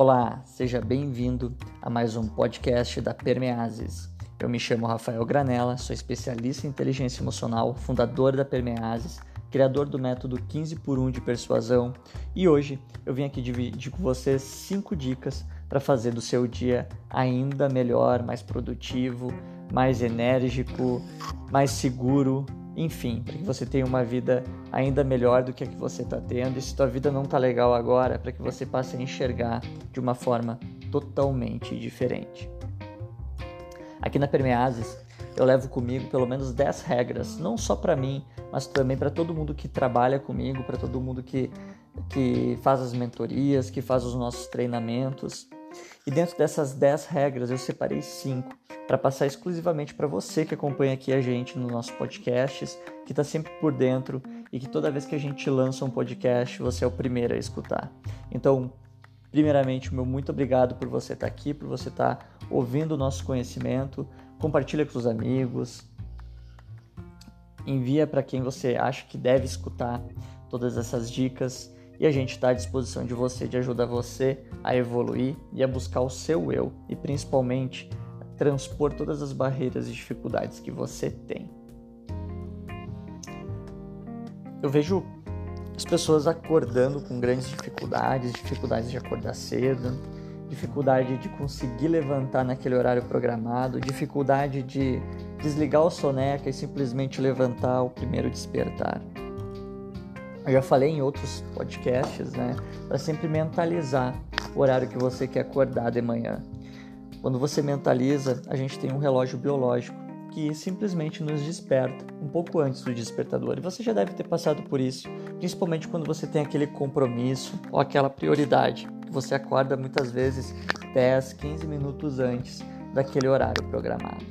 Olá, seja bem-vindo a mais um podcast da Permeases. Eu me chamo Rafael Granella, sou especialista em inteligência emocional, fundador da Permeases, criador do método 15 por 1 de persuasão e hoje eu vim aqui dividir com vocês cinco dicas para fazer do seu dia ainda melhor, mais produtivo, mais enérgico, mais seguro enfim, para que você tenha uma vida ainda melhor do que a que você está tendo. E se tua vida não está legal agora, para que você passe a enxergar de uma forma totalmente diferente. Aqui na Permeases, eu levo comigo pelo menos 10 regras, não só para mim, mas também para todo mundo que trabalha comigo, para todo mundo que, que faz as mentorias, que faz os nossos treinamentos. E dentro dessas 10 regras, eu separei 5 para passar exclusivamente para você que acompanha aqui a gente nos nossos podcasts, que está sempre por dentro e que toda vez que a gente lança um podcast, você é o primeiro a escutar. Então, primeiramente, meu muito obrigado por você estar tá aqui, por você estar tá ouvindo o nosso conhecimento. Compartilha com os amigos. Envia para quem você acha que deve escutar todas essas dicas e a gente está à disposição de você, de ajudar você a evoluir e a buscar o seu eu e principalmente transpor todas as barreiras e dificuldades que você tem. Eu vejo as pessoas acordando com grandes dificuldades, dificuldades de acordar cedo, dificuldade de conseguir levantar naquele horário programado, dificuldade de desligar o soneca e simplesmente levantar o primeiro despertar. Eu já falei em outros podcasts, né, para sempre mentalizar o horário que você quer acordar de manhã. Quando você mentaliza, a gente tem um relógio biológico que simplesmente nos desperta um pouco antes do despertador. E você já deve ter passado por isso, principalmente quando você tem aquele compromisso ou aquela prioridade, você acorda muitas vezes 10, 15 minutos antes daquele horário programado.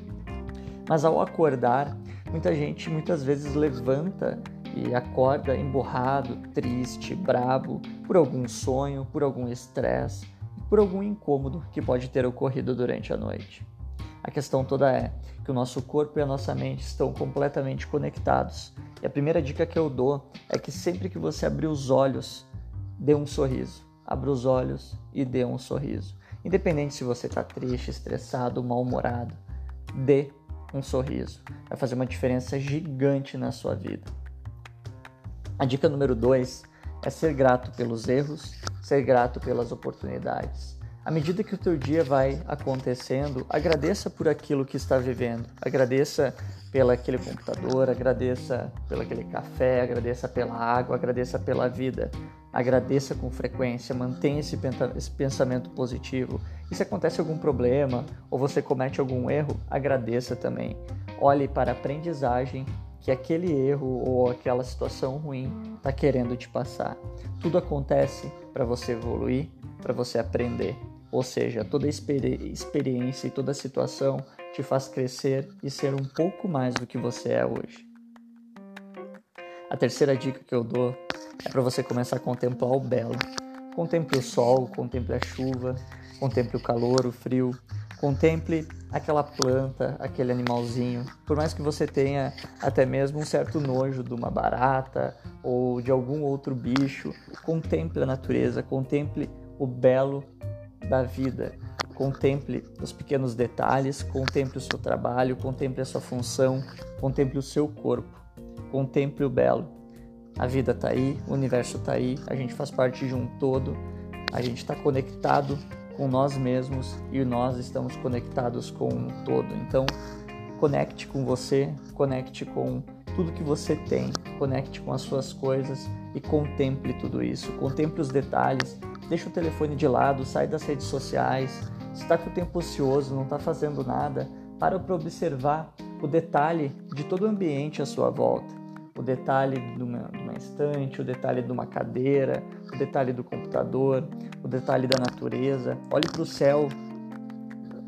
Mas ao acordar, muita gente muitas vezes levanta e acorda emborrado, triste, brabo por algum sonho, por algum estresse por algum incômodo que pode ter ocorrido durante a noite. A questão toda é que o nosso corpo e a nossa mente estão completamente conectados. E a primeira dica que eu dou é que sempre que você abrir os olhos, dê um sorriso. Abra os olhos e dê um sorriso. Independente se você está triste, estressado, mal-humorado, dê um sorriso. Vai fazer uma diferença gigante na sua vida. A dica número 2 é ser grato pelos erros, ser grato pelas oportunidades. À medida que o teu dia vai acontecendo, agradeça por aquilo que está vivendo. Agradeça pelo aquele computador, agradeça pelo aquele café, agradeça pela água, agradeça pela vida. Agradeça com frequência, mantenha esse, esse pensamento positivo. E se acontece algum problema ou você comete algum erro, agradeça também. Olhe para a aprendizagem que aquele erro ou aquela situação ruim está querendo te passar. Tudo acontece para você evoluir, para você aprender. Ou seja, toda experi experiência e toda situação te faz crescer e ser um pouco mais do que você é hoje. A terceira dica que eu dou é para você começar a contemplar o belo. Contemple o sol, contemple a chuva, contemple o calor, o frio, Contemple aquela planta, aquele animalzinho. Por mais que você tenha até mesmo um certo nojo de uma barata ou de algum outro bicho, contemple a natureza, contemple o belo da vida. Contemple os pequenos detalhes, contemple o seu trabalho, contemple a sua função, contemple o seu corpo, contemple o belo. A vida está aí, o universo está aí, a gente faz parte de um todo, a gente está conectado com nós mesmos e nós estamos conectados com um todo. Então, conecte com você, conecte com tudo que você tem, conecte com as suas coisas e contemple tudo isso. Contemple os detalhes, deixa o telefone de lado, sai das redes sociais. Se está com o tempo ocioso, não está fazendo nada, para para observar o detalhe de todo o ambiente à sua volta o detalhe de uma, de uma estante, o detalhe de uma cadeira, o detalhe do computador, o detalhe da natureza. Olhe para o céu,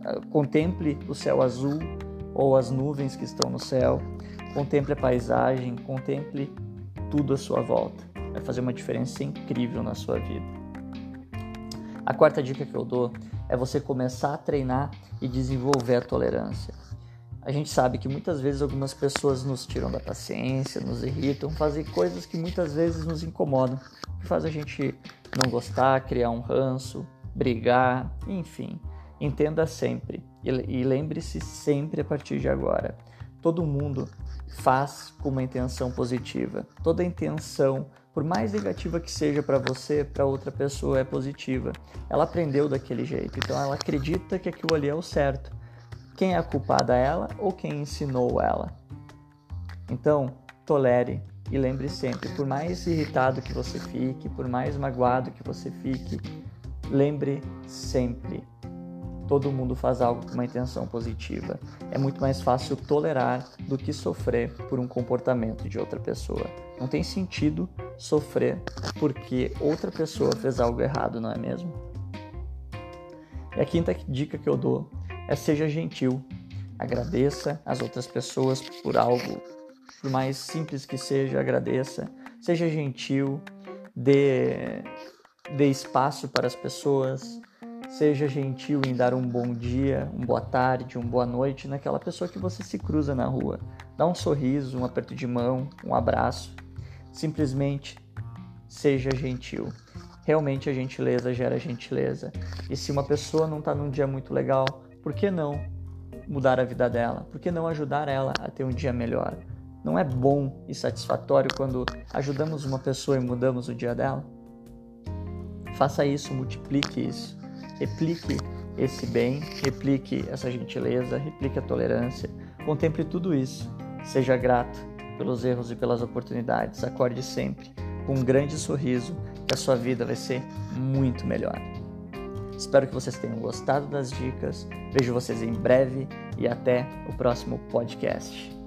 ah, contemple o céu azul ou as nuvens que estão no céu, contemple a paisagem, contemple tudo à sua volta. Vai fazer uma diferença incrível na sua vida. A quarta dica que eu dou é você começar a treinar e desenvolver a tolerância. A gente sabe que muitas vezes algumas pessoas nos tiram da paciência, nos irritam, fazem coisas que muitas vezes nos incomodam, que faz a gente não gostar, criar um ranço, brigar, enfim. Entenda sempre e lembre-se sempre a partir de agora. Todo mundo faz com uma intenção positiva. Toda intenção, por mais negativa que seja para você, para outra pessoa é positiva. Ela aprendeu daquele jeito, então ela acredita que aquilo ali é o certo. Quem é a culpada ela ou quem ensinou ela? Então, tolere e lembre sempre, por mais irritado que você fique, por mais magoado que você fique, lembre sempre todo mundo faz algo com uma intenção positiva. É muito mais fácil tolerar do que sofrer por um comportamento de outra pessoa. Não tem sentido sofrer porque outra pessoa fez algo errado, não é mesmo? E a quinta dica que eu dou é seja gentil. Agradeça as outras pessoas por algo, por mais simples que seja, agradeça. Seja gentil, dê, dê espaço para as pessoas, Seja gentil em dar um bom dia, uma boa tarde, uma boa noite naquela pessoa que você se cruza na rua. Dá um sorriso, um aperto de mão, um abraço. Simplesmente seja gentil. Realmente a gentileza gera gentileza. E se uma pessoa não está num dia muito legal, por que não mudar a vida dela? Por que não ajudar ela a ter um dia melhor? Não é bom e satisfatório quando ajudamos uma pessoa e mudamos o dia dela? Faça isso, multiplique isso replique esse bem, replique essa gentileza, replique a tolerância, contemple tudo isso. Seja grato pelos erros e pelas oportunidades. Acorde sempre com um grande sorriso, que a sua vida vai ser muito melhor. Espero que vocês tenham gostado das dicas. Vejo vocês em breve e até o próximo podcast.